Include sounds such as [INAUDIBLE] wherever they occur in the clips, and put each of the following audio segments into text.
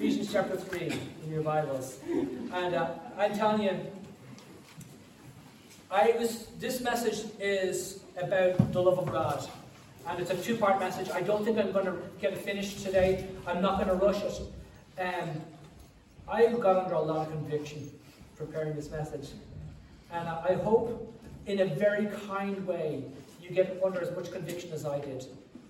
Ephesians chapter 3 in your Bibles. And uh, I'm telling you, I was, this message is about the love of God. And it's a two part message. I don't think I'm going to get it finished today. I'm not going to rush it. Um, I got under a lot of conviction preparing this message. And I hope, in a very kind way, you get under as much conviction as I did.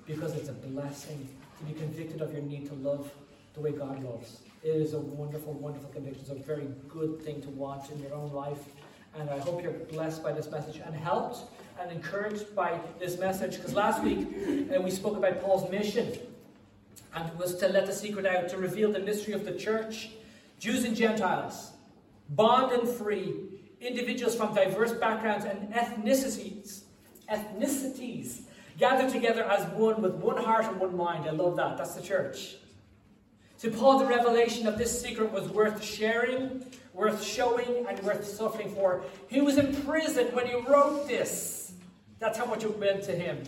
Because it's a blessing to be convicted of your need to love the way God loves. It is a wonderful, wonderful conviction. It's a very good thing to want in your own life. And I hope you're blessed by this message and helped and encouraged by this message. Because last week uh, we spoke about Paul's mission. And it was to let the secret out, to reveal the mystery of the church, Jews and Gentiles, bond and free, individuals from diverse backgrounds and ethnicities, ethnicities, gathered together as one with one heart and one mind. I love that. That's the church. To Paul, the revelation of this secret was worth sharing, worth showing, and worth suffering for. He was in prison when he wrote this. That's how much it meant to him.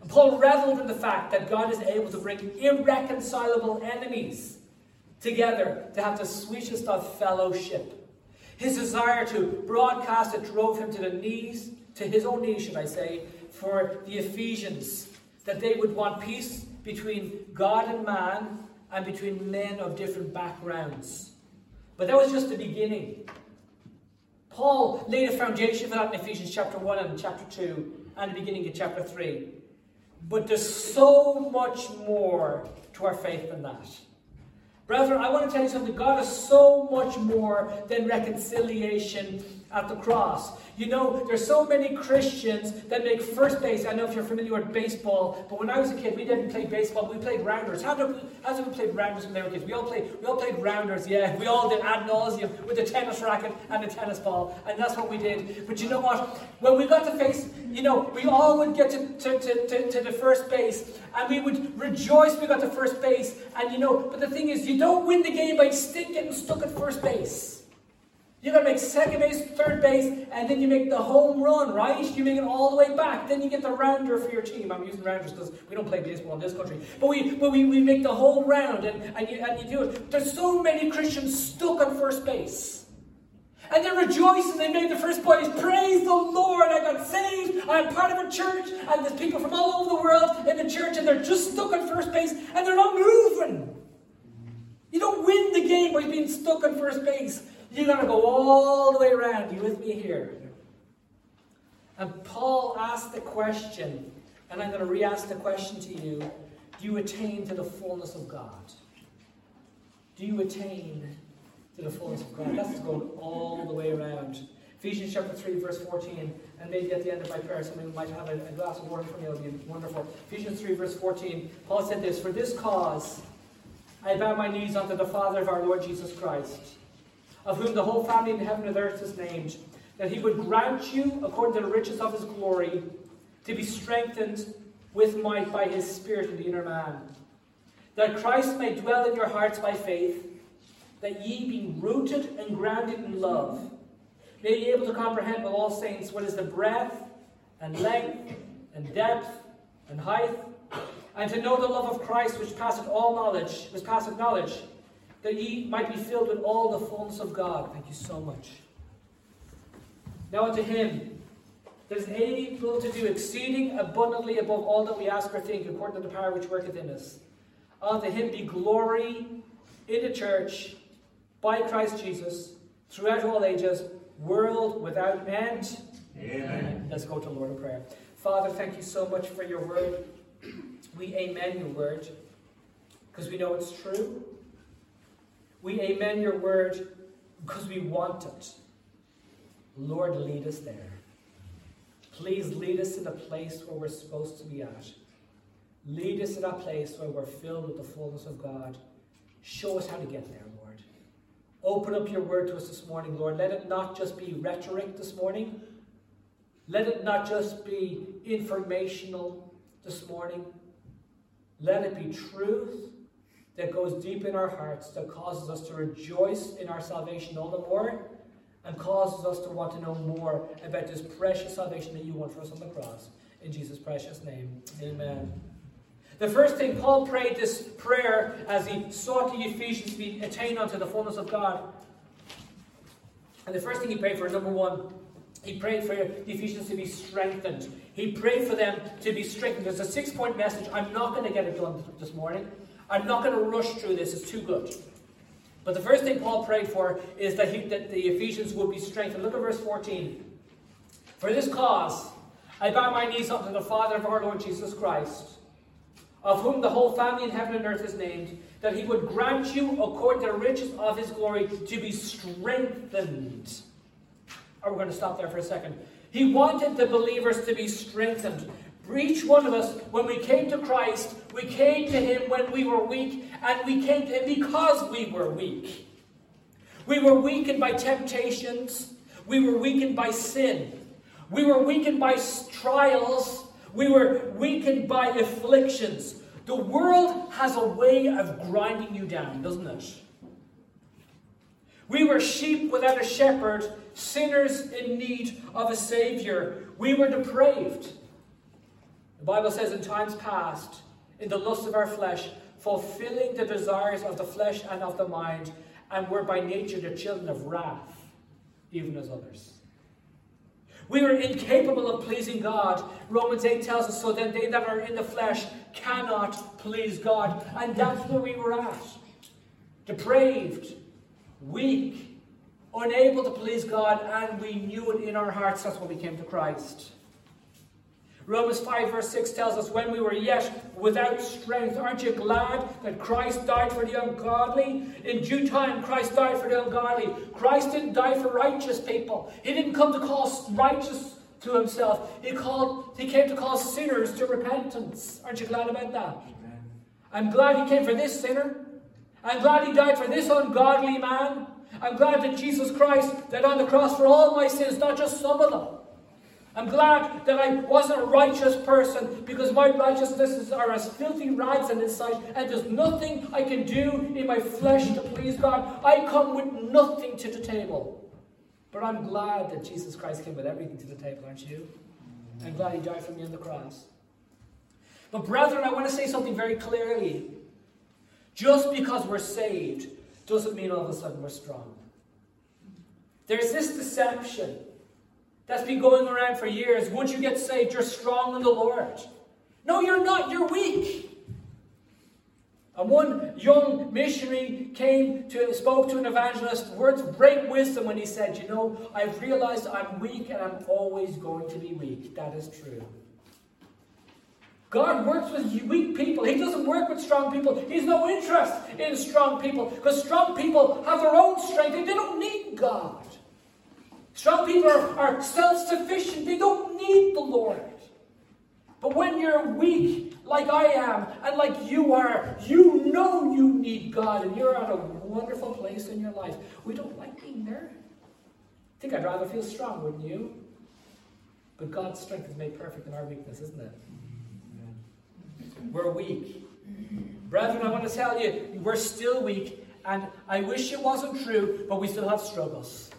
And Paul reveled in the fact that God is able to bring irreconcilable enemies together to have the sweetest of fellowship. His desire to broadcast it drove him to the knees, to his own knees, should I say, for the Ephesians, that they would want peace between God and man and between men of different backgrounds. But that was just the beginning. Paul laid a foundation for that in Ephesians chapter 1 and chapter 2 and the beginning of chapter 3. But there's so much more to our faith than that. Brethren, I want to tell you something. God is so much more than reconciliation at the cross. You know, there's so many Christians that make first base. I know if you're familiar with baseball, but when I was a kid, we didn't play baseball. We played rounders. How did we, how did we play rounders when we were kids? We all played. We all played rounders. Yeah, we all did ad nauseum with a tennis racket and a tennis ball, and that's what we did. But you know what? When we got to face, you know, we all would get to, to, to, to, to the first base, and we would rejoice we got to first base. And you know, but the thing is, you don't win the game by stick getting stuck at first base. You gotta make second base, third base, and then you make the home run, right? You make it all the way back. Then you get the rounder for your team. I'm using rounders because we don't play baseball in this country. But we but we, we make the whole round and, and you and you do it. There's so many Christians stuck on first base. And they're rejoicing they made the first place. Praise the Lord, I got saved. I'm part of a church, and there's people from all over the world in the church, and they're just stuck on first base, and they're not moving. You don't win the game by being stuck on first base. You're going to go all the way around. You with me here? And Paul asked the question, and I'm going to re ask the question to you Do you attain to the fullness of God? Do you attain to the fullness of God? That's going all the way around. Ephesians chapter 3, verse 14, and maybe at the end of my prayer, somebody might have a, glass of water for me, it would be wonderful. Ephesians 3, verse 14, Paul said this For this cause I bow my knees unto the Father of our Lord Jesus Christ of whom the whole family in heaven and earth is named, that he would grant you, according to the riches of his glory, to be strengthened with might by his Spirit in the inner man, that Christ may dwell in your hearts by faith, that ye, being rooted and grounded in love, may be able to comprehend with all saints what is the breadth and length and depth and height, and to know the love of Christ which passeth all knowledge, which passeth knowledge, that ye might be filled with all the fullness of God. Thank you so much. Now unto him that is able to do exceeding abundantly above all that we ask or think, according to the power which worketh in us. Unto him be glory in the church by Christ Jesus throughout all ages, world without end. Amen. Let's go to Lord in prayer. Father, thank you so much for your word. We amen your word because we know it's true. We amen your word because we want it. Lord, lead us there. Please lead us to the place where we're supposed to be at. Lead us to that place where we're filled with the fullness of God. Show us how to get there, Lord. Open up your word to us this morning, Lord. Let it not just be rhetoric this morning. Let it not just be informational this morning. Let it be truth that goes deep in our hearts, that causes us to rejoice in our salvation all the more, and causes us to want to know more about this precious salvation that you won for us on the cross. In Jesus' precious name, amen. The first thing, Paul prayed this prayer as he sought the Ephesians to be attained unto the fullness of God. And the first thing he prayed for, number one, he prayed for the Ephesians to be strengthened. He prayed for them to be strengthened. There's a six point message. I'm not going to get it done this morning. I'm not going to rush through this, it's too good. But the first thing Paul prayed for is that, he, that the Ephesians would be strengthened. Look at verse 14. For this cause, I bow my knees unto the Father of our Lord Jesus Christ, of whom the whole family in heaven and earth is named, that he would grant you, according to the riches of his glory, to be strengthened. Are we going to stop there for a second? He wanted the believers to be strengthened. Each one of us, when we came to Christ, we came to Him when we were weak, and we came to Him because we were weak. We were weakened by temptations, we were weakened by sin, we were weakened by trials, we were weakened by afflictions. The world has a way of grinding you down, doesn't it? We were sheep without a shepherd, sinners in need of a Savior. We were depraved. The Bible says in times past, in the lust of our flesh, fulfilling the desires of the flesh and of the mind, and were by nature the children of wrath, even as others. We were incapable of pleasing God. Romans 8 tells us, so then they that are in the flesh cannot please God. And that's where we were at. Depraved, weak, unable to please God, and we knew it in our hearts. That's why we came to Christ. Romans 5 verse 6 tells us, when we were yet without strength, aren't you glad that Christ died for the ungodly? In due time, Christ died for the ungodly. Christ didn't die for righteous people. He didn't come to call righteous to himself. He called, he came to call sinners to repentance. Aren't you glad about that? Amen. I'm glad he came for this sinner. I'm glad he died for this ungodly man. I'm glad that Jesus Christ died on the cross for all my sins, not just some of them. I'm glad that I wasn't a righteous person because my righteousnesses are as filthy rags in His sight, and there's nothing I can do in my flesh to please God. I come with nothing to the table. But I'm glad that Jesus Christ came with everything to the table, aren't you? I'm glad He died for me on the cross. But, brethren, I want to say something very clearly. Just because we're saved doesn't mean all of a sudden we're strong. There's this deception that's been going around for years. Once you get saved, you're strong in the Lord. No, you're not. You're weak. And one young missionary came to spoke to an evangelist words of great wisdom when he said, "You know, I've realized I'm weak and I'm always going to be weak. That is true." God works with weak people. He doesn't work with strong people. He's no interest in strong people because strong people have their own strength they don't need God. Strong people are, are self sufficient, they don't need the Lord. But when you're weak, like I am, and like you are, you know you need God, and you're at a wonderful place in your life. We don't like being there. I think I'd rather feel strong, wouldn't you? But God's strength is made perfect in our weakness, isn't it? We're weak. Brethren, I want to tell you, we're still weak, and I wish it wasn't true, but we still have struggles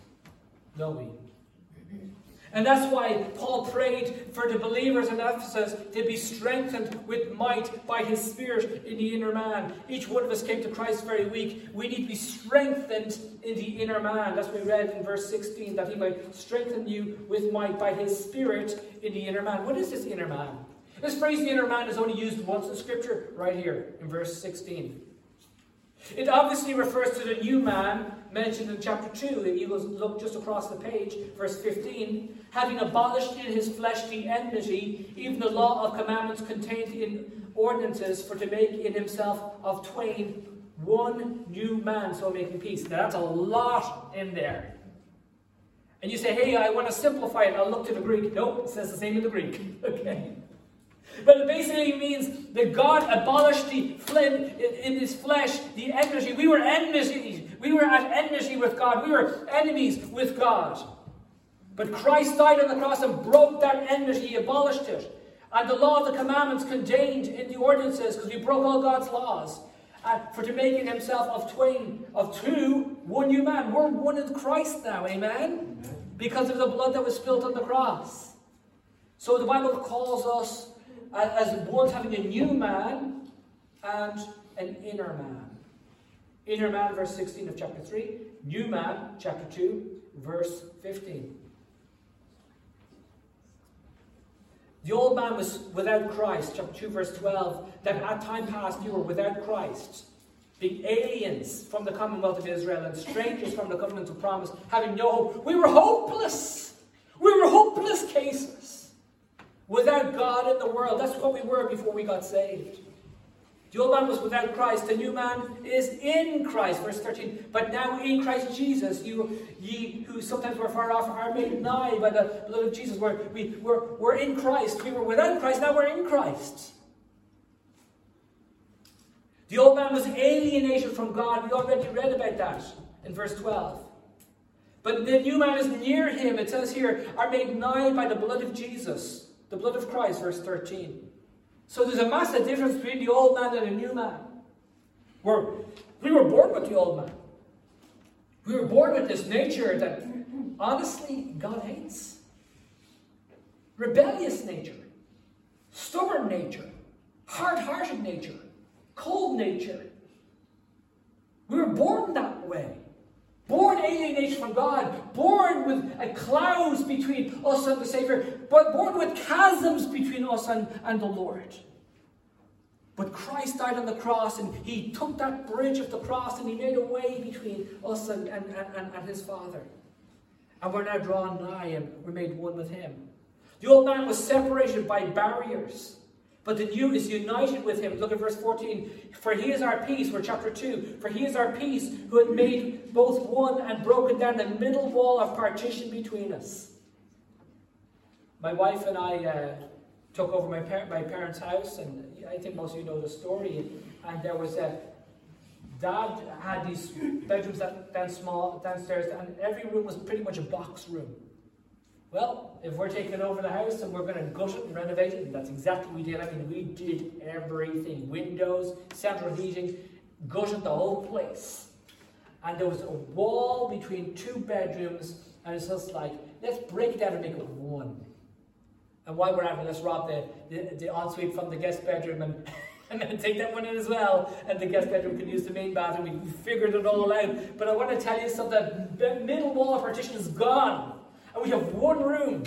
we? And that's why Paul prayed for the believers in Ephesus to be strengthened with might by his Spirit in the inner man. Each one of us came to Christ very weak. We need to be strengthened in the inner man. That's what we read in verse 16, that he might strengthen you with might by his Spirit in the inner man. What is this inner man? This phrase, the inner man, is only used once in Scripture, right here in verse 16. It obviously refers to the new man mentioned in chapter 2. If you look just across the page, verse 15, having abolished in his flesh the enmity, even the law of commandments contained in ordinances, for to make in himself of twain one new man, so making peace. Now that's a lot in there. And you say, hey, I want to simplify it. I'll look to the Greek. Nope, it says the same in the Greek. [LAUGHS] okay. But it basically means that God abolished the flame in his flesh, the enmity. We were enemies. We were at enmity with God. We were enemies with God. But Christ died on the cross and broke that enmity. He abolished it. And the law of the commandments contained in the ordinances, because we broke all God's laws, uh, for to make in himself of twain, of two, one new man. We're one in Christ now, amen? amen? Because of the blood that was spilt on the cross. So the Bible calls us as one's having a new man and an inner man. Inner man, verse 16 of chapter 3. New man, chapter 2, verse 15. The old man was without Christ, chapter 2, verse 12, that at time past you were without Christ, being aliens from the commonwealth of Israel and strangers from the covenant of promise, having no hope. We were hopeless. We were hopeless cases. Without God in the world. That's what we were before we got saved. The old man was without Christ, the new man is in Christ. Verse 13. But now in Christ Jesus, you ye who sometimes were far off are made nigh by the blood of Jesus. We're, we, we're, we're in Christ. We were without Christ, now we're in Christ. The old man was alienated from God. We already read about that in verse 12. But the new man is near him. It says here, are made nigh by the blood of Jesus, the blood of Christ, verse 13. So there's a massive difference between the old man and the new man. We're, we were born with the old man. We were born with this nature that, honestly, God hates. Rebellious nature, stubborn nature, hard hearted nature, cold nature. We were born that way. Born alienated from God, born with a clouds between us and the Savior, but born with chasms between us and, and the Lord. But Christ died on the cross and he took that bridge of the cross and he made a way between us and, and, and, and his Father. And we're now drawn nigh and we're made one with him. The old man was separated by barriers. But the new is united with him. Look at verse 14. For he is our peace, we're chapter 2. For he is our peace, who had made both one and broken down the middle wall of partition between us. My wife and I uh, took over my, par- my parents' house, and I think most of you know the story. And there was a dad had these bedrooms that down small downstairs, and every room was pretty much a box room. Well, if we're taking over the house and we're going to gut it and renovate it, and that's exactly what we did. I mean, we did everything windows, central heating, gutted the whole place. And there was a wall between two bedrooms, and it's just like, let's break it down and make it one. And while we're at it, let's rob the, the, the ensuite from the guest bedroom and, [LAUGHS] and then take that one in as well. And the guest bedroom can use the main bathroom. We figured it all out. But I want to tell you something the middle wall partition is gone and we have one room.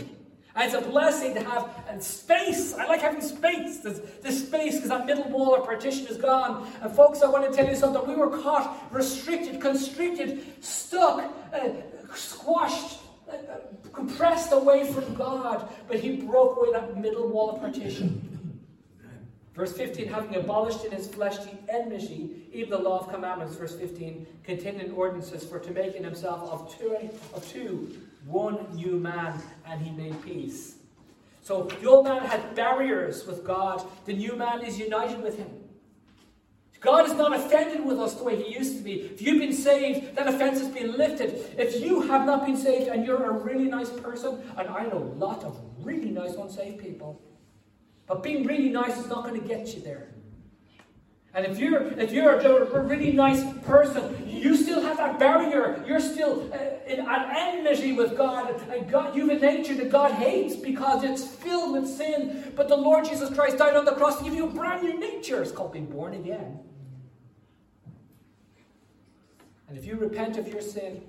And it's a blessing to have space. I like having space. This, there's space because that middle wall or partition is gone. And folks, I want to tell you something. We were caught, restricted, constricted, stuck, uh, squashed, uh, compressed away from God. But He broke away that middle wall of partition. Verse 15, having abolished in his flesh the enmity, even the law of commandments, verse 15, containing ordinances for to make in himself of two, of two one new man, and he made peace. So the old man had barriers with God, the new man is united with him. God is not offended with us the way He used to be. If you've been saved, that offense has been lifted. If you have not been saved and you're a really nice person, and I know a lot of really nice unsaved people, but being really nice is not going to get you there. And if you're if you're a really nice person, you still have that barrier. You're still uh, in an enmity with God, and God, you have a nature that God hates because it's filled with sin. But the Lord Jesus Christ died on the cross to give you a brand new nature. It's called being born again. And if you repent of your sin,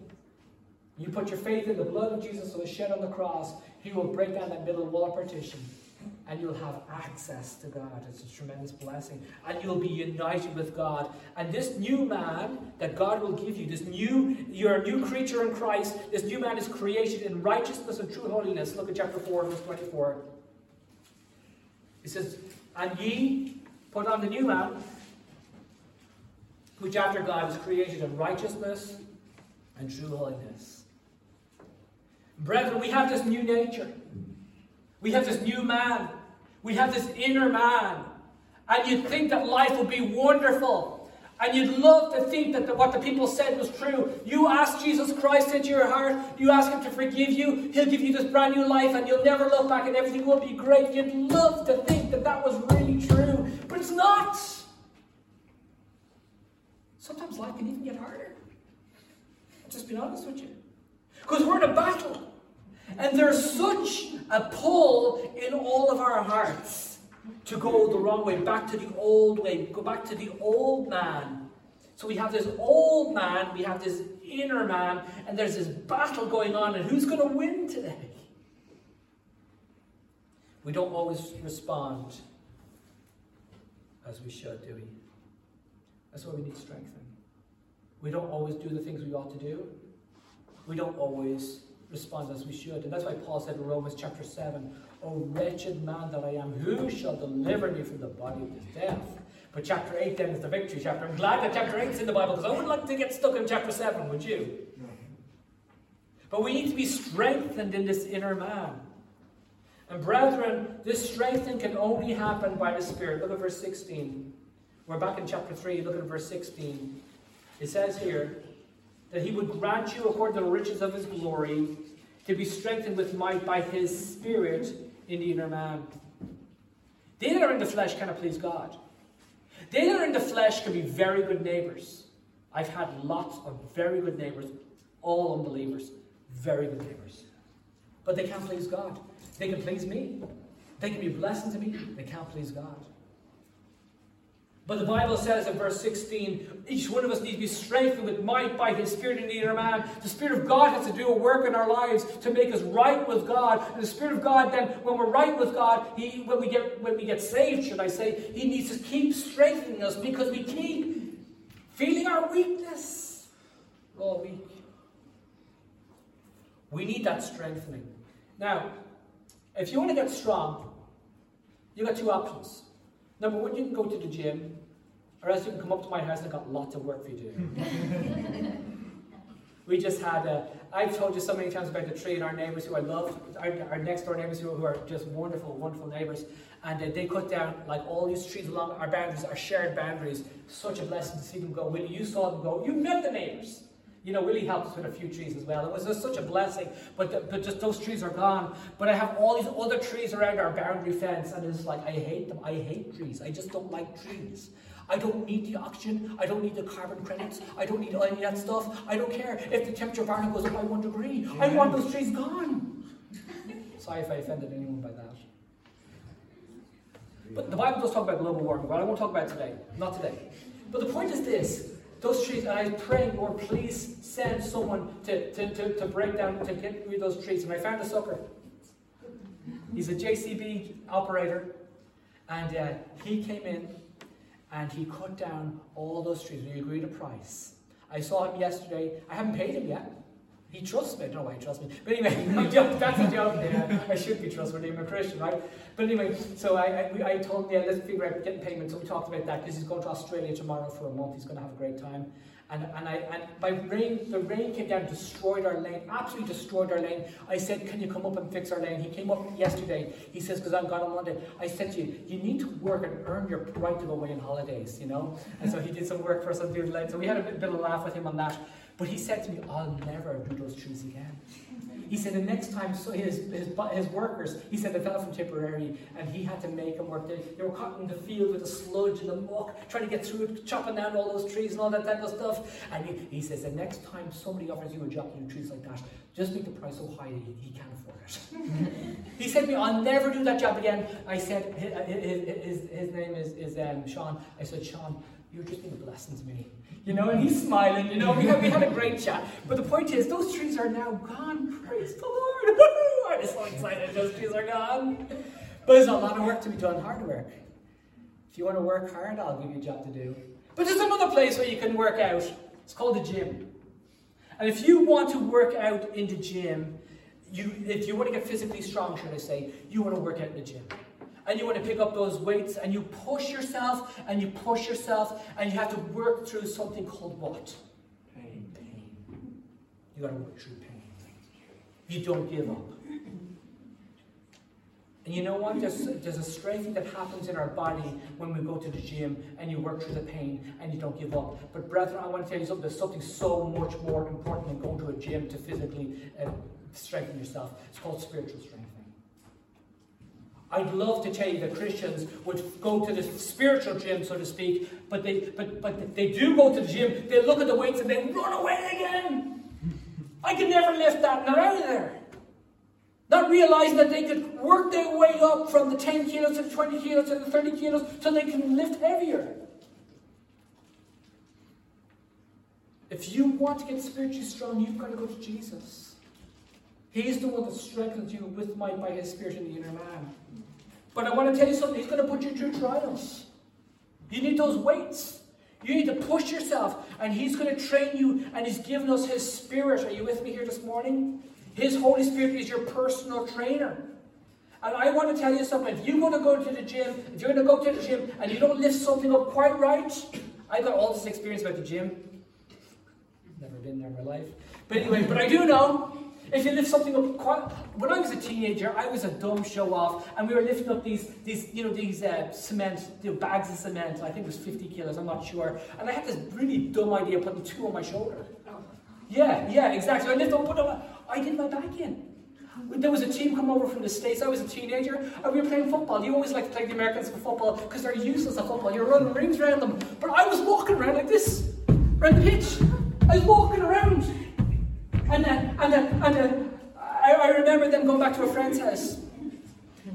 you put your faith in the blood of Jesus that was shed on the cross, He will break down that middle wall partition and you'll have access to God. It's a tremendous blessing. And you'll be united with God. And this new man that God will give you, this new, you're a new creature in Christ. This new man is created in righteousness and true holiness. Look at chapter 4, verse 24. It says, And ye put on the new man, which after God is created in righteousness and true holiness. Brethren, we have this new nature. We have this new man. We have this inner man. And you'd think that life would be wonderful. And you'd love to think that the, what the people said was true. You ask Jesus Christ into your heart, you ask Him to forgive you, He'll give you this brand new life, and you'll never look back and everything will be great. You'd love to think that that was really true, but it's not. Sometimes life can even get harder. I'll just be honest with you. Because we're in a battle. And there's such a pull in all of our hearts to go the wrong way, back to the old way, go back to the old man. So we have this old man, we have this inner man, and there's this battle going on, and who's going to win today? We don't always respond as we should, do we? That's why we need strengthening. We don't always do the things we ought to do. We don't always respond as we should. And that's why Paul said in Romans chapter 7, O wretched man that I am, who shall deliver me from the body of this death? But chapter 8 then is the victory chapter. I'm glad that chapter 8 is in the Bible because I wouldn't like to get stuck in chapter 7, would you? But we need to be strengthened in this inner man. And brethren, this strengthening can only happen by the Spirit. Look at verse 16. We're back in chapter 3. Look at verse 16. It says here that he would grant you, according to the riches of his glory, to be strengthened with might by his Spirit in the inner man. They that are in the flesh cannot please God. They that are in the flesh can be very good neighbors. I've had lots of very good neighbors, all unbelievers, very good neighbors. But they can't please God. They can please me. They can be a blessing to me. They can't please God. But the Bible says in verse 16, each one of us needs to be strengthened with might by his Spirit in the inner man. The Spirit of God has to do a work in our lives to make us right with God. And the Spirit of God, then, when we're right with God, he, when we get when we get saved, should I say, He needs to keep strengthening us because we keep feeling our weakness. We're all weak. We need that strengthening. Now, if you want to get strong, you've got two options. Number one, you can go to the gym, or else you can come up to my house I've got lots of work for you to do. [LAUGHS] we just had, a, I've told you so many times about the tree and our neighbours who I love, our, our next door neighbours who, who, are just wonderful, wonderful neighbours. And uh, they cut down like all these trees along our boundaries, our shared boundaries. Such a blessing to see them go. Willie, you saw them go. You met the neighbours. You know, Willie helped us with a few trees as well. It was just such a blessing, but, the, but just those trees are gone. But I have all these other trees around our boundary fence, and it's like, I hate them. I hate trees. I just don't like trees. I don't need the oxygen. I don't need the carbon credits. I don't need any of that stuff. I don't care if the temperature of Ireland goes up by one degree. I want those trees gone. Sorry if I offended anyone by that. But the Bible does talk about global warming, but I won't talk about it today. Not today. But the point is this those trees, and I was praying, Lord, please send someone to, to, to, to break down, to get rid of those trees. And I found a sucker. He's a JCB operator, and uh, he came in and he cut down all those trees. We agreed a price. I saw him yesterday. I haven't paid him yet. He trusts me. I don't know why he trusts me. But anyway, [LAUGHS] that's a joke. I should be trustworthy. I'm a Christian, right? But anyway, so I, I, I told him, yeah, let's figure out getting payment. So we talked about that because he's going to Australia tomorrow for a month. He's going to have a great time. And, and, I, and by rain, the rain came down, destroyed our lane, absolutely destroyed our lane. I said, Can you come up and fix our lane? He came up yesterday. He says, Because I'm gone on Monday. I said to you, You need to work and earn your right to go away on holidays, you know? And so he did some work for us on the lane. So we had a bit, bit of a laugh with him on that. But he said to me, I'll never do those trees again. He said the next time so his, his, his workers, he said they fell from Tipperary and he had to make them work. They, they were cutting the field with the sludge and the muck, trying to get through it, chopping down all those trees and all that type of stuff. And he, he says the next time somebody offers you a job to do trees like that, just make the price so high that he, he can't afford it. [LAUGHS] he said to me, I'll never do that job again. I said, his, his, his name is, is um, Sean. I said, Sean, you're just being a blessing to me. You know, and he's smiling, you know, we had, we had a great chat. But the point is, those trees are now gone. Praise the Lord. [LAUGHS] I'm so excited those trees are gone. But there's a lot of work to be done, hard work. If you want to work hard, I'll give you a job to do. But there's another place where you can work out. It's called the gym. And if you want to work out in the gym, you, if you want to get physically strong, should I say, you want to work out in the gym and you want to pick up those weights and you push yourself and you push yourself and you have to work through something called what? Pain. Pain. You got to work through pain. You don't give up. And you know what? There's, there's a strength that happens in our body when we go to the gym and you work through the pain and you don't give up. But, brethren, I want to tell you something. There's something so much more important than going to a gym to physically uh, strengthen yourself. It's called spiritual strength. I'd love to tell you that Christians would go to the spiritual gym, so to speak, but they, but, but they do go to the gym, they look at the weights and they run away again. I can never lift that, and they're out of there. Not realizing that they could work their way up from the 10 kilos to the 20 kilos to the 30 kilos so they can lift heavier. If you want to get spiritually strong, you've got to go to Jesus. He's the one that strengthens you with might by his spirit in the inner man. But I want to tell you something, he's going to put you through trials. You need those weights. You need to push yourself, and he's going to train you, and he's given us his spirit. Are you with me here this morning? His Holy Spirit is your personal trainer. And I want to tell you something. If you're going to go to the gym, if you're going to go to the gym and you don't lift something up quite right, I've got all this experience about the gym. Never been there in my life. But anyway, but I do know if you lift something up quite. When I was a teenager, I was a dumb show off, and we were lifting up these, these you know, these uh, cement, you know, bags of cement. I think it was 50 kilos, I'm not sure. And I had this really dumb idea of putting two on my shoulder. Yeah, yeah, exactly. I lifted up, put them. I did my back in. There was a team come over from the States. I was a teenager, and we were playing football. You always like to play the Americans for football because they're useless at football. You're running rings around them. But I was walking around like this, around the pitch. I was walking around. And then, and then, and then, I, I remember then going back to a friend's house.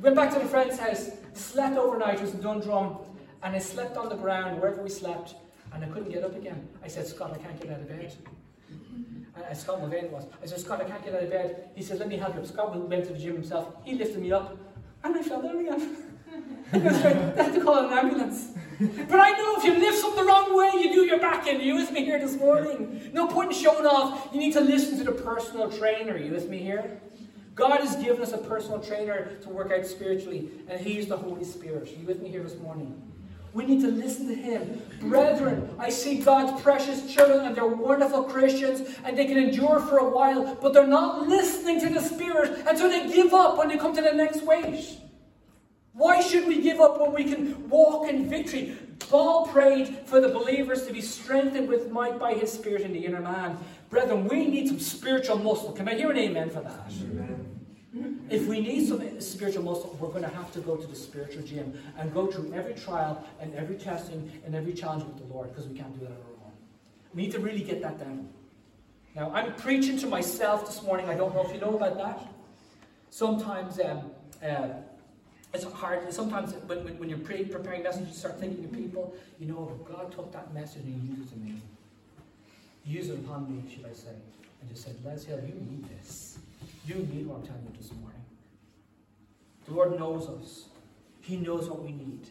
Went back to the friend's house, slept overnight, it was in Dundrum, and I slept on the ground wherever we slept, and I couldn't get up again. I said, Scott, I can't get out of bed. And Scott Mulvaney was. I said, Scott, I can't get out of bed. He said, let me help you. Scott went to the gym himself. He lifted me up, and I fell down again. [LAUGHS] I had to call an ambulance. But I know if you lift up the wrong way, you do your back in. You with me here this morning? No point in showing off. You need to listen to the personal trainer. You with me here? God has given us a personal trainer to work out spiritually, and He's the Holy Spirit. Are you with me here this morning? We need to listen to Him. Brethren, I see God's precious children, and they're wonderful Christians, and they can endure for a while, but they're not listening to the Spirit, and so they give up when they come to the next weight. Why should we give up when we can walk in victory? Paul prayed for the believers to be strengthened with might by his spirit in the inner man. Brethren, we need some spiritual muscle. Can I hear an amen for that? Amen. If we need some spiritual muscle, we're going to have to go to the spiritual gym and go through every trial and every testing and every challenge with the Lord because we can't do that on our own. We need to really get that down. Now, I'm preaching to myself this morning. I don't know if you know about that. Sometimes um, uh, it's hard. Sometimes when, when, when you're pre- preparing messages, you start thinking of people, you know, God took that message and He used it in me. He used it upon me, should I say. And just said, Les Hill, you need this. You need what I'm telling you this morning. The Lord knows us. He knows what we need.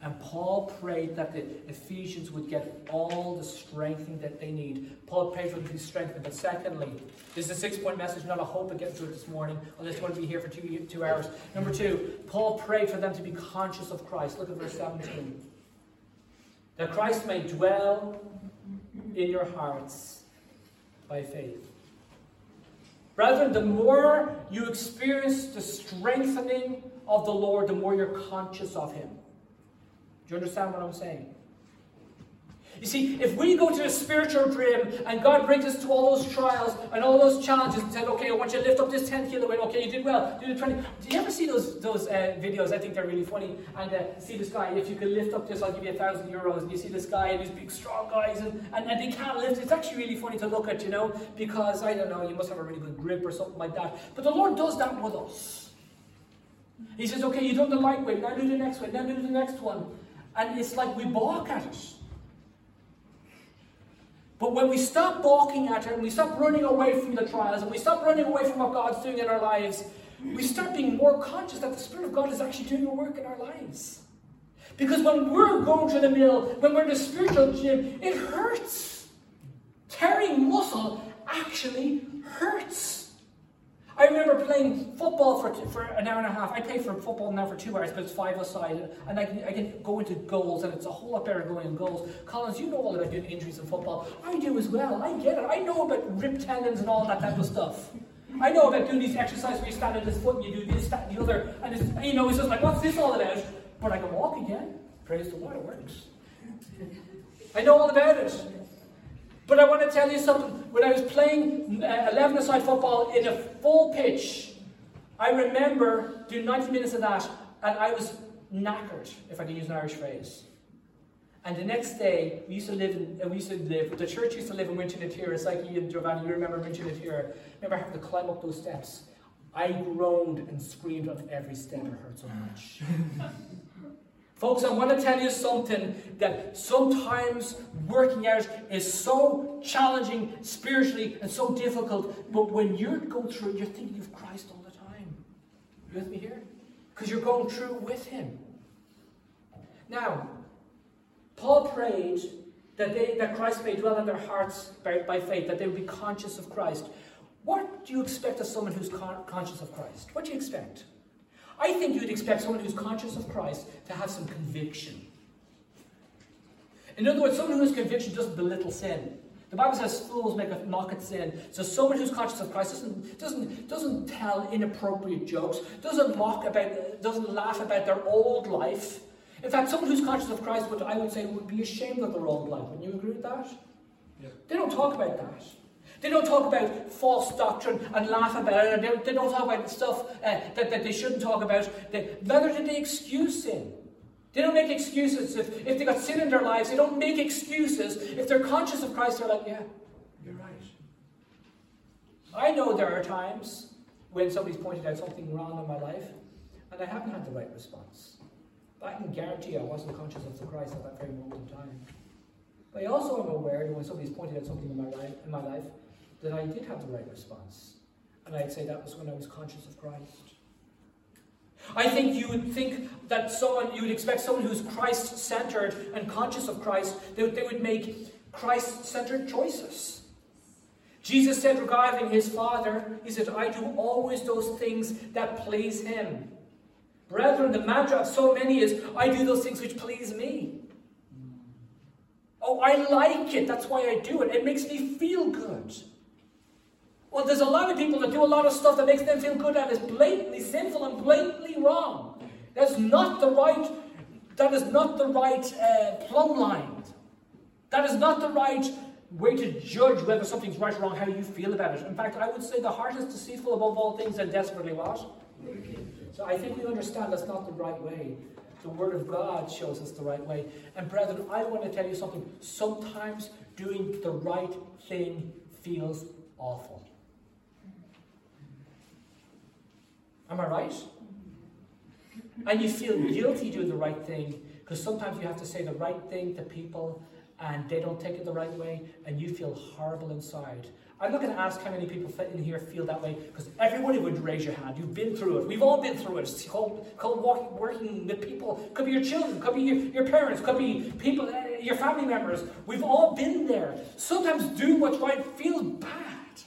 And Paul prayed that the Ephesians would get all the strengthening that they need. Paul prayed for them to be strengthened. But secondly, this is a six point message, not a hope of getting through it this morning, unless you want to be here for two, two hours. Number two, Paul prayed for them to be conscious of Christ. Look at verse 17. That Christ may dwell in your hearts by faith. Brethren, the more you experience the strengthening of the Lord, the more you're conscious of Him. Do you understand what I'm saying? You see, if we go to the spiritual dream and God brings us to all those trials and all those challenges and said, okay, I want you to lift up this 10 kilo weight. Okay, you did well. Do the 20. Do you ever see those those uh, videos? I think they're really funny. And uh, see this guy, if you can lift up this, I'll give you a thousand euros. And you see this guy and these big strong guys and, and, and they can't lift. It's actually really funny to look at, you know, because I don't know, you must have a really good grip or something like that. But the Lord does that with us. He says, okay, you done the light weight, now do the next weight, now do the next one. And it's like we balk at it. But when we stop balking at it and we stop running away from the trials and we stop running away from what God's doing in our lives, we start being more conscious that the Spirit of God is actually doing a work in our lives. Because when we're going to the mill, when we're in the spiritual gym, it hurts. Tearing muscle actually hurts. I remember playing football for, for an hour and a half. I play for football now for two hours, but it's five aside, and I can, I can go into goals, and it's a whole lot better going in goals. Collins, you know all about doing injuries in football. I do as well. I get it. I know about rib tendons and all that type of stuff. I know about doing these exercises where you stand on this foot and you do this, that, and the other, and it's, you know, it's just like, what's this all about? But I can walk again. Praise the Lord, it works. I know all about it. But I want to tell you something. When I was playing uh, 11 aside football in a full pitch, I remember doing 90 minutes of that, and I was knackered, if I can use an Irish phrase. And the next day, we used to live in, uh, we used to live, the church used to live in Winchon It's like you and Giovanni, you remember Winchon Remember having to climb up those steps. I groaned and screamed on every step. It hurt so much. [LAUGHS] Folks, I want to tell you something that sometimes working out is so challenging spiritually and so difficult, but when you're going through it, you're thinking of Christ all the time. You with me here? Because you're going through with Him. Now, Paul prayed that, they, that Christ may dwell in their hearts by, by faith, that they would be conscious of Christ. What do you expect of someone who's con- conscious of Christ? What do you expect? I think you'd expect someone who's conscious of Christ to have some conviction. In other words, someone whose conviction doesn't belittle sin. The Bible says fools make a mock at sin. So someone who's conscious of Christ doesn't, doesn't, doesn't tell inappropriate jokes, doesn't mock about, doesn't laugh about their old life. In fact, someone who's conscious of Christ would, I would say, would be ashamed of their old life. Wouldn't you agree with that? Yeah. They don't talk about that. They don't talk about false doctrine and laugh about it. They, they don't talk about stuff uh, that, that they shouldn't talk about. They, neither do they excuse sin. They don't make excuses. If, if they got sin in their lives, they don't make excuses. If they're conscious of Christ, they're like, yeah, you're right. I know there are times when somebody's pointed out something wrong in my life, and I haven't had the right response. But I can guarantee I wasn't conscious of the Christ at that very moment in time. But I also am aware that when somebody's pointed out something in my life, in my life that I did have the right response. And I'd say that was when I was conscious of Christ. I think you would think that someone, you would expect someone who's Christ centered and conscious of Christ, they would, they would make Christ centered choices. Jesus said regarding his Father, He said, I do always those things that please Him. Brethren, the mantra of so many is, I do those things which please me. Oh, I like it. That's why I do it. It makes me feel good. Well, there's a lot of people that do a lot of stuff that makes them feel good and is blatantly sinful and blatantly wrong. That's not the right. That is not the right uh, plumb line. That is not the right way to judge whether something's right or wrong, how you feel about it. In fact, I would say the heart is deceitful above all things and desperately what? So I think we understand that's not the right way. The Word of God shows us the right way. And brethren, I want to tell you something. Sometimes doing the right thing feels awful. Am I right? And you feel guilty doing the right thing because sometimes you have to say the right thing to people and they don't take it the right way and you feel horrible inside. I'm not going to ask how many people in here feel that way because everybody would raise your hand. You've been through it. We've all been through it. It's called, called walking, working with people. Could be your children, could be your, your parents, could be people, uh, your family members. We've all been there. Sometimes do what's right feels bad,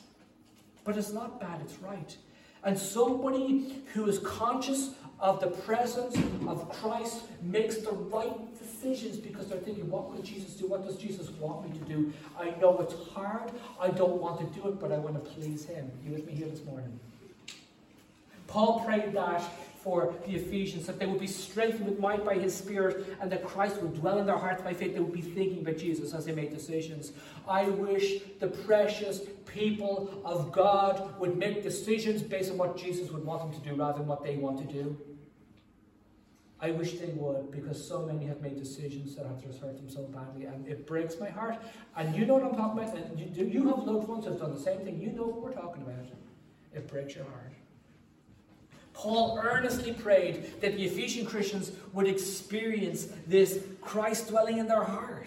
but it's not bad, it's right. And somebody who is conscious of the presence of Christ makes the right decisions because they're thinking, what will Jesus do? What does Jesus want me to do? I know it's hard. I don't want to do it, but I want to please Him. You with me here this morning? Paul prayed that for the Ephesians, that they would be strengthened with might by his Spirit, and that Christ would dwell in their hearts by faith. They would be thinking about Jesus as they made decisions. I wish the precious people of God would make decisions based on what Jesus would want them to do rather than what they want to do. I wish they would, because so many have made decisions that have just hurt them so badly, and it breaks my heart. And you know what I'm talking about, and you, you have loved ones who have done the same thing. You know what we're talking about. It breaks your heart. Paul earnestly prayed that the Ephesian Christians would experience this Christ dwelling in their heart.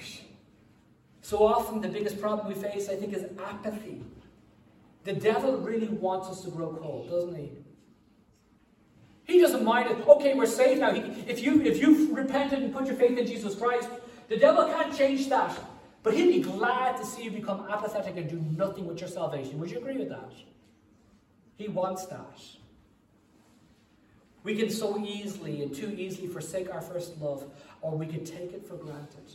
So often, the biggest problem we face, I think, is apathy. The devil really wants us to grow cold, doesn't he? He doesn't mind it. Okay, we're saved now. If you if you've repented and put your faith in Jesus Christ, the devil can't change that. But he'd be glad to see you become apathetic and do nothing with your salvation. Would you agree with that? He wants that. We can so easily and too easily forsake our first love, or we can take it for granted.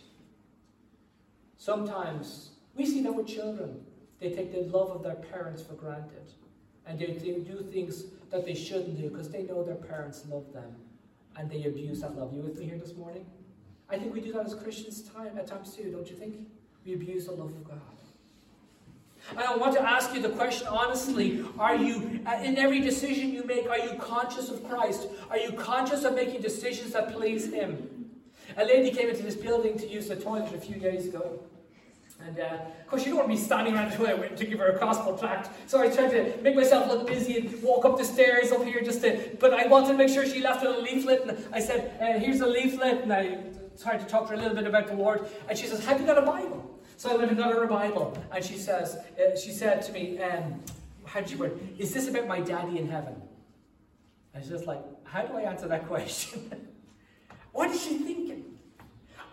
Sometimes we see that with children. They take the love of their parents for granted. And they, do things that they shouldn't do because they know their parents love them. And they abuse that love. You with me here this morning? I think we do that as Christians time, at times too, don't you think? We abuse the love of God. I want to ask you the question honestly are you, uh, in every decision you make, are you conscious of Christ? Are you conscious of making decisions that please Him? A lady came into this building to use the toilet a few days ago. And uh, of course, you don't want to be standing around the toilet to give her a gospel tract. So I tried to make myself look busy and walk up the stairs up here just to. But I wanted to make sure she left a leaflet. And I said, uh, "Here's a leaflet." And I tried to talk to her a little bit about the Lord. And she says, "Have you got a Bible?" So I went and got her a Bible. And she says, uh, she said to me, um, "How did she word? Is this about my daddy in heaven?" I was just like, "How do I answer that [LAUGHS] question?" what is she thinking?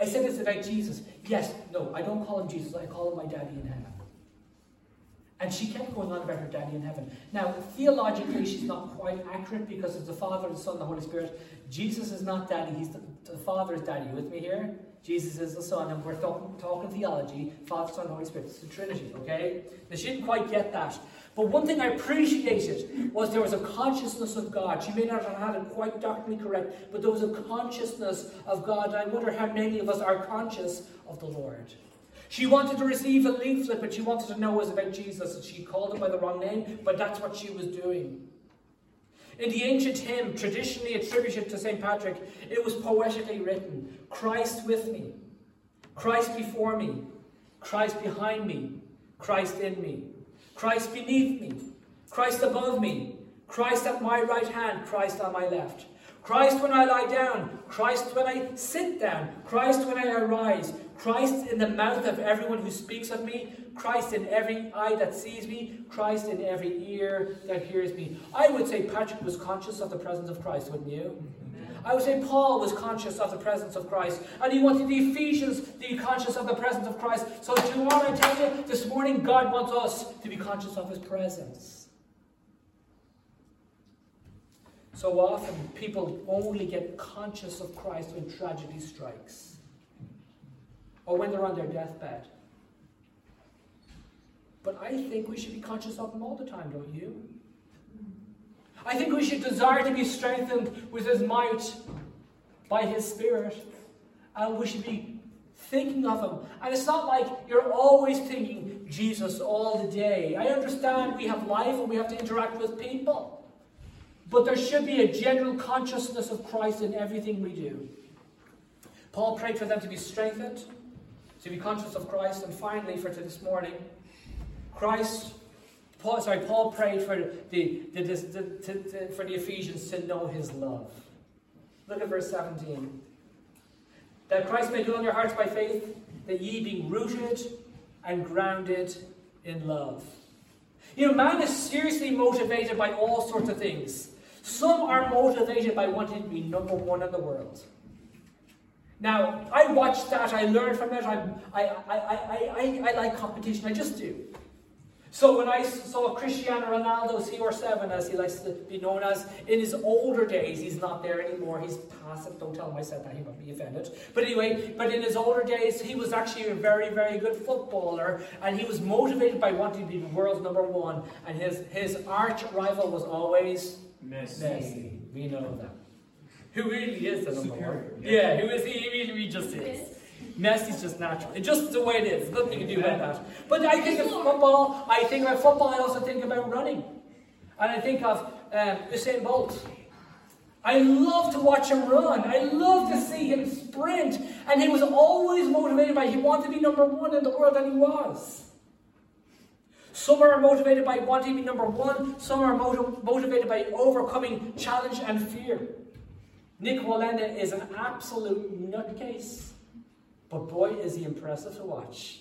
I said it's about Jesus. Yes, no, I don't call him Jesus, I call him my daddy in heaven. And she kept going on about her daddy in heaven. Now, theologically, she's not quite accurate because it's the Father, the Son, the Holy Spirit. Jesus is not daddy, he's the, the Father's daddy. You with me here? Jesus is the Son, and we're talking, talking theology Father, Son, Holy Spirit. It's the Trinity, okay? Now, she didn't quite get that. But one thing I appreciated was there was a consciousness of God. She may not have had it quite doctrinally correct, but there was a consciousness of God. I wonder how many of us are conscious of the Lord. She wanted to receive a leaflet, but she wanted to know was about Jesus, and she called it by the wrong name, but that's what she was doing. In the ancient hymn, traditionally attributed to St. Patrick, it was poetically written Christ with me, Christ before me, Christ behind me, Christ in me. Christ beneath me, Christ above me, Christ at my right hand, Christ on my left. Christ when I lie down, Christ when I sit down, Christ when I arise, Christ in the mouth of everyone who speaks of me, Christ in every eye that sees me, Christ in every ear that hears me. I would say Patrick was conscious of the presence of Christ, wouldn't you? I would say Paul was conscious of the presence of Christ, and he wanted the Ephesians to be conscious of the presence of Christ. So, do you want to tell you this morning, God wants us to be conscious of his presence. So often, people only get conscious of Christ when tragedy strikes, or when they're on their deathbed. But I think we should be conscious of him all the time, don't you? I think we should desire to be strengthened with His might by His Spirit. And we should be thinking of Him. And it's not like you're always thinking Jesus all the day. I understand we have life and we have to interact with people. But there should be a general consciousness of Christ in everything we do. Paul prayed for them to be strengthened, to be conscious of Christ, and finally, for this morning, Christ Paul, sorry, Paul prayed for the, the, the, the, for the Ephesians to know his love. Look at verse 17. That Christ may dwell in your hearts by faith, that ye being rooted and grounded in love. You know, man is seriously motivated by all sorts of things. Some are motivated by wanting to be number one in the world. Now, I watched that, I learned from it, I, I, I, I, I, I like competition, I just do. So when I saw Cristiano Ronaldo, CR7 as he likes to be known as, in his older days, he's not there anymore, he's passive, don't tell him I said that, he might be offended. But anyway, but in his older days, he was actually a very, very good footballer, and he was motivated by wanting to be the world's number one, and his, his arch rival was always Messi. Messi. We know that. Who really is the number Superior, one? Yeah. yeah, who is he? He really just is. Messi's just natural. It's just the way it is. There's nothing you can do about that. But I think of football, I think about football, I also think about running. And I think of um, Usain Bolt. I love to watch him run. I love to see him sprint. And he was always motivated by, he wanted to be number one in the world, and he was. Some are motivated by wanting to be number one. Some are motiv- motivated by overcoming challenge and fear. Nik Wallenda is an absolute nutcase. But boy, is he impressive to watch.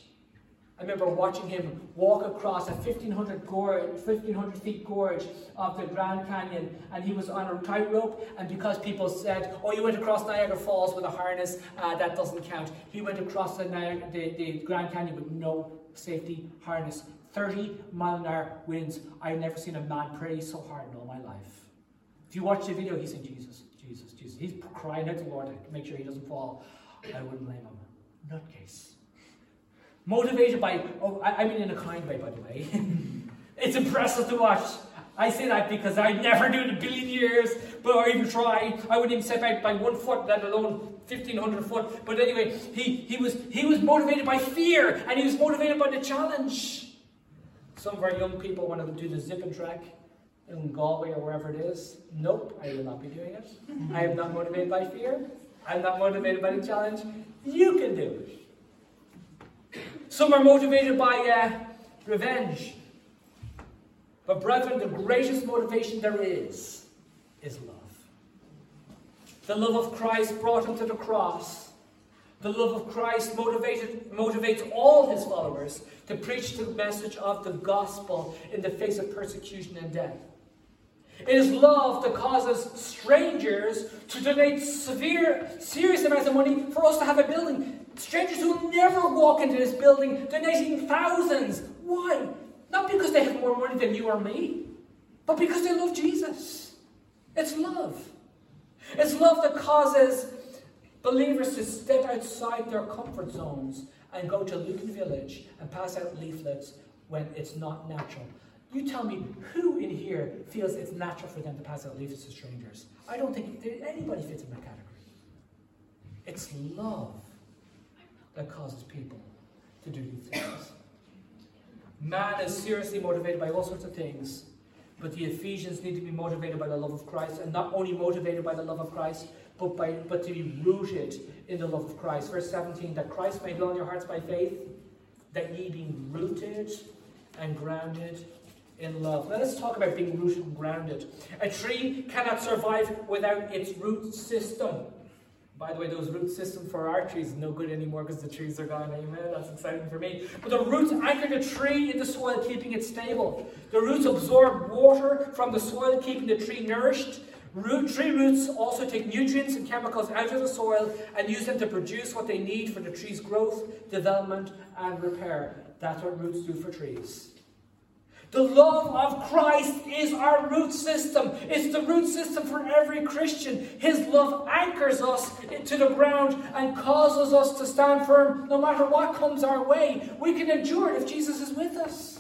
I remember watching him walk across a 1500, gorge, 1500 feet gorge of the Grand Canyon, and he was on a tightrope. And because people said, "Oh, you went across Niagara Falls with a harness, uh, that doesn't count," he went across the, the, the Grand Canyon with no safety harness. 30 mile an hour winds. I've never seen a man pray so hard in all my life. If you watch the video, he's saying, "Jesus, Jesus, Jesus." He's crying out to the Lord to make sure he doesn't fall. I wouldn't blame him nutcase. Motivated by, oh, I, I mean in a kind way, by the way. [LAUGHS] it's impressive to watch. I say that because I'd never do it in a billion years, but or even try. I wouldn't even step out by one foot, let alone fifteen hundred foot. But anyway, he, he was he was motivated by fear, and he was motivated by the challenge. Some of our young people want to do the zip and track in Galway or wherever it is. Nope, I will not be doing it. I am not motivated by fear. I'm not motivated by the challenge. You can do it. Some are motivated by uh, revenge. But, brethren, the greatest motivation there is is love. The love of Christ brought him to the cross. The love of Christ motivated, motivates all his followers to preach the message of the gospel in the face of persecution and death. It is love that causes strangers to donate severe, serious amounts of money for us to have a building. Strangers who never walk into this building, donating thousands. Why? Not because they have more money than you or me, but because they love Jesus. It's love. It's love that causes believers to step outside their comfort zones and go to Lucan Village and pass out leaflets when it's not natural. You tell me who in here feels it's natural for them to pass out leaflets to strangers? I don't think anybody fits in that category. It's love that causes people to do these things. Man is seriously motivated by all sorts of things, but the Ephesians need to be motivated by the love of Christ, and not only motivated by the love of Christ, but, by, but to be rooted in the love of Christ. Verse 17, that Christ may dwell in your hearts by faith, that ye be rooted and grounded in love. Let us talk about being rooted and grounded. A tree cannot survive without its root system. By the way, those root systems for our trees no good anymore because the trees are gone. Amen. That's exciting for me. But the roots anchor the tree in the soil, keeping it stable. The roots absorb water from the soil, keeping the tree nourished. Root, tree roots also take nutrients and chemicals out of the soil and use them to produce what they need for the tree's growth, development, and repair. That's what roots do for trees. The love of Christ is our root system. It's the root system for every Christian. His love anchors us to the ground and causes us to stand firm no matter what comes our way. We can endure it if Jesus is with us.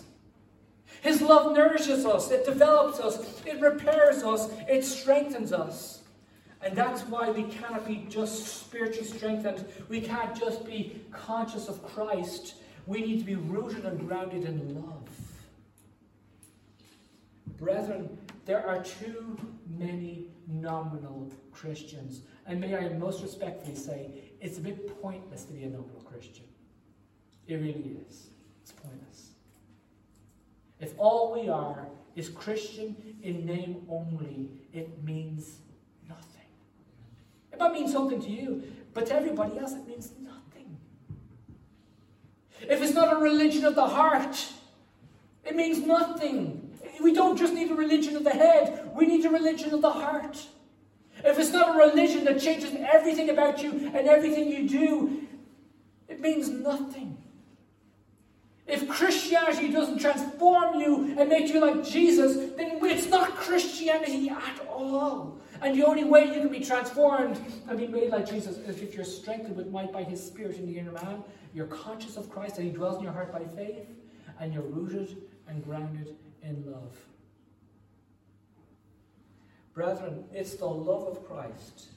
His love nourishes us, it develops us, it repairs us, it strengthens us. And that's why we cannot be just spiritually strengthened. We can't just be conscious of Christ. We need to be rooted and grounded in love. Brethren, there are too many nominal Christians. And may I most respectfully say, it's a bit pointless to be a nominal Christian. It really is. If all we are is Christian in name only, it means nothing. It might mean something to you, but to everybody else, it means nothing. If it's not a religion of the heart, it means nothing. We don't just need a religion of the head, we need a religion of the heart. If it's not a religion that changes everything about you and everything you do, it means nothing. If Christianity doesn't transform you and make you like Jesus, then it's not Christianity at all. And the only way you can be transformed and be made like Jesus is if you're strengthened with might by his spirit in the inner man, you're conscious of Christ, and he dwells in your heart by faith, and you're rooted and grounded in love. Brethren, it's the love of Christ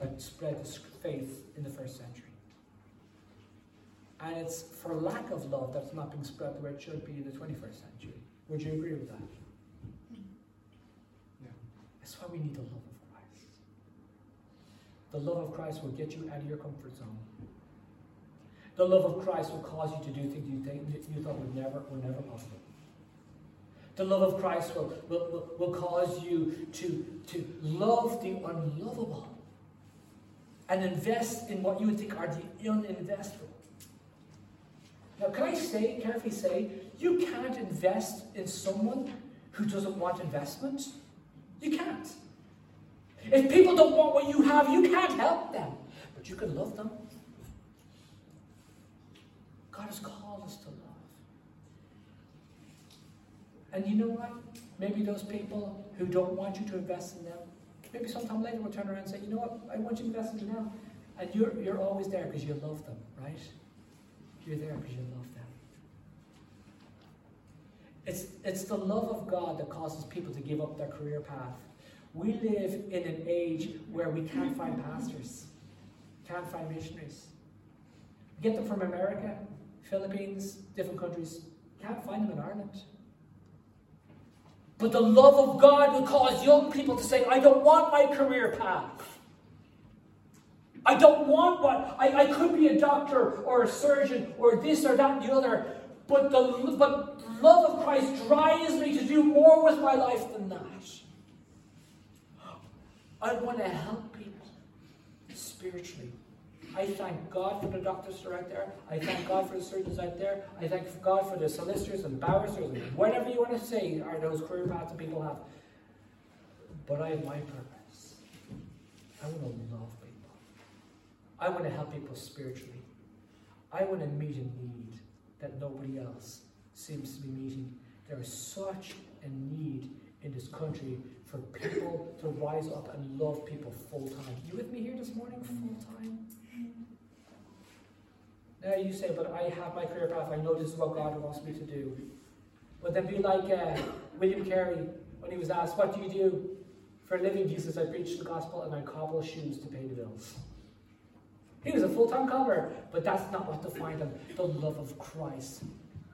that spread the faith in the first century. And it's for lack of love that's not being spread the way it should be in the 21st century. Would you agree with that? Yeah. That's why we need the love of Christ. The love of Christ will get you out of your comfort zone. The love of Christ will cause you to do things you, think, you thought would never, were never possible. The love of Christ will, will, will, will cause you to, to love the unlovable and invest in what you would think are the uninvestable. Now, can I say, carefully say, you can't invest in someone who doesn't want investment? You can't. If people don't want what you have, you can't help them. But you can love them. God has called us to love. And you know what? Maybe those people who don't want you to invest in them, maybe sometime later will turn around and say, you know what? I want you to invest in them now. And you're, you're always there because you love them, right? You're there because you love them. It's, it's the love of God that causes people to give up their career path. We live in an age where we can't find pastors, can't find missionaries. get them from America, Philippines, different countries. Can't find them in Ireland. But the love of God will cause young people to say, I don't want my career path. I don't want what I, I could be a doctor or a surgeon or this or that and the other, but the but love of Christ drives me to do more with my life than that. I want to help people spiritually. I thank God for the doctors that are out there. I thank God for the surgeons out there. I thank God for the solicitors and barristers and whatever you want to say are those career paths that people have. But I have my purpose. I want to love people. I want to help people spiritually. I want to meet a need that nobody else seems to be meeting. There is such a need in this country for people to rise up and love people full time. You with me here this morning? Full time? Now you say, but I have my career path. I know this is what God wants me to do. But then be like uh, William Carey when he was asked, What do you do for a living? He says, I preach the gospel and I cobble shoes to pay the bills. He was a full time cobbler, but that's not what defined him. The love of Christ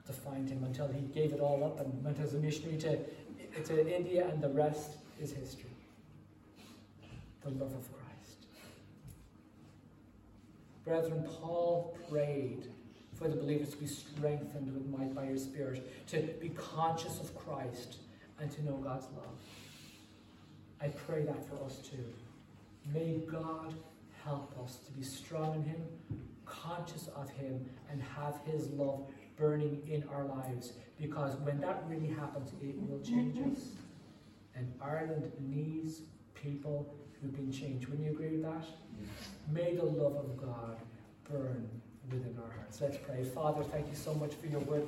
defined him until he gave it all up and went as a missionary to, to India, and the rest is history. The love of Christ. Brethren, Paul prayed for the believers to be strengthened with might by your Spirit, to be conscious of Christ, and to know God's love. I pray that for us too. May God help us to be strong in Him, conscious of Him, and have His love burning in our lives. Because when that really happens, it will change us. And Ireland needs people who've been changed. Wouldn't you agree with that? May the love of God burn within our hearts. Let's pray. Father, thank you so much for your word.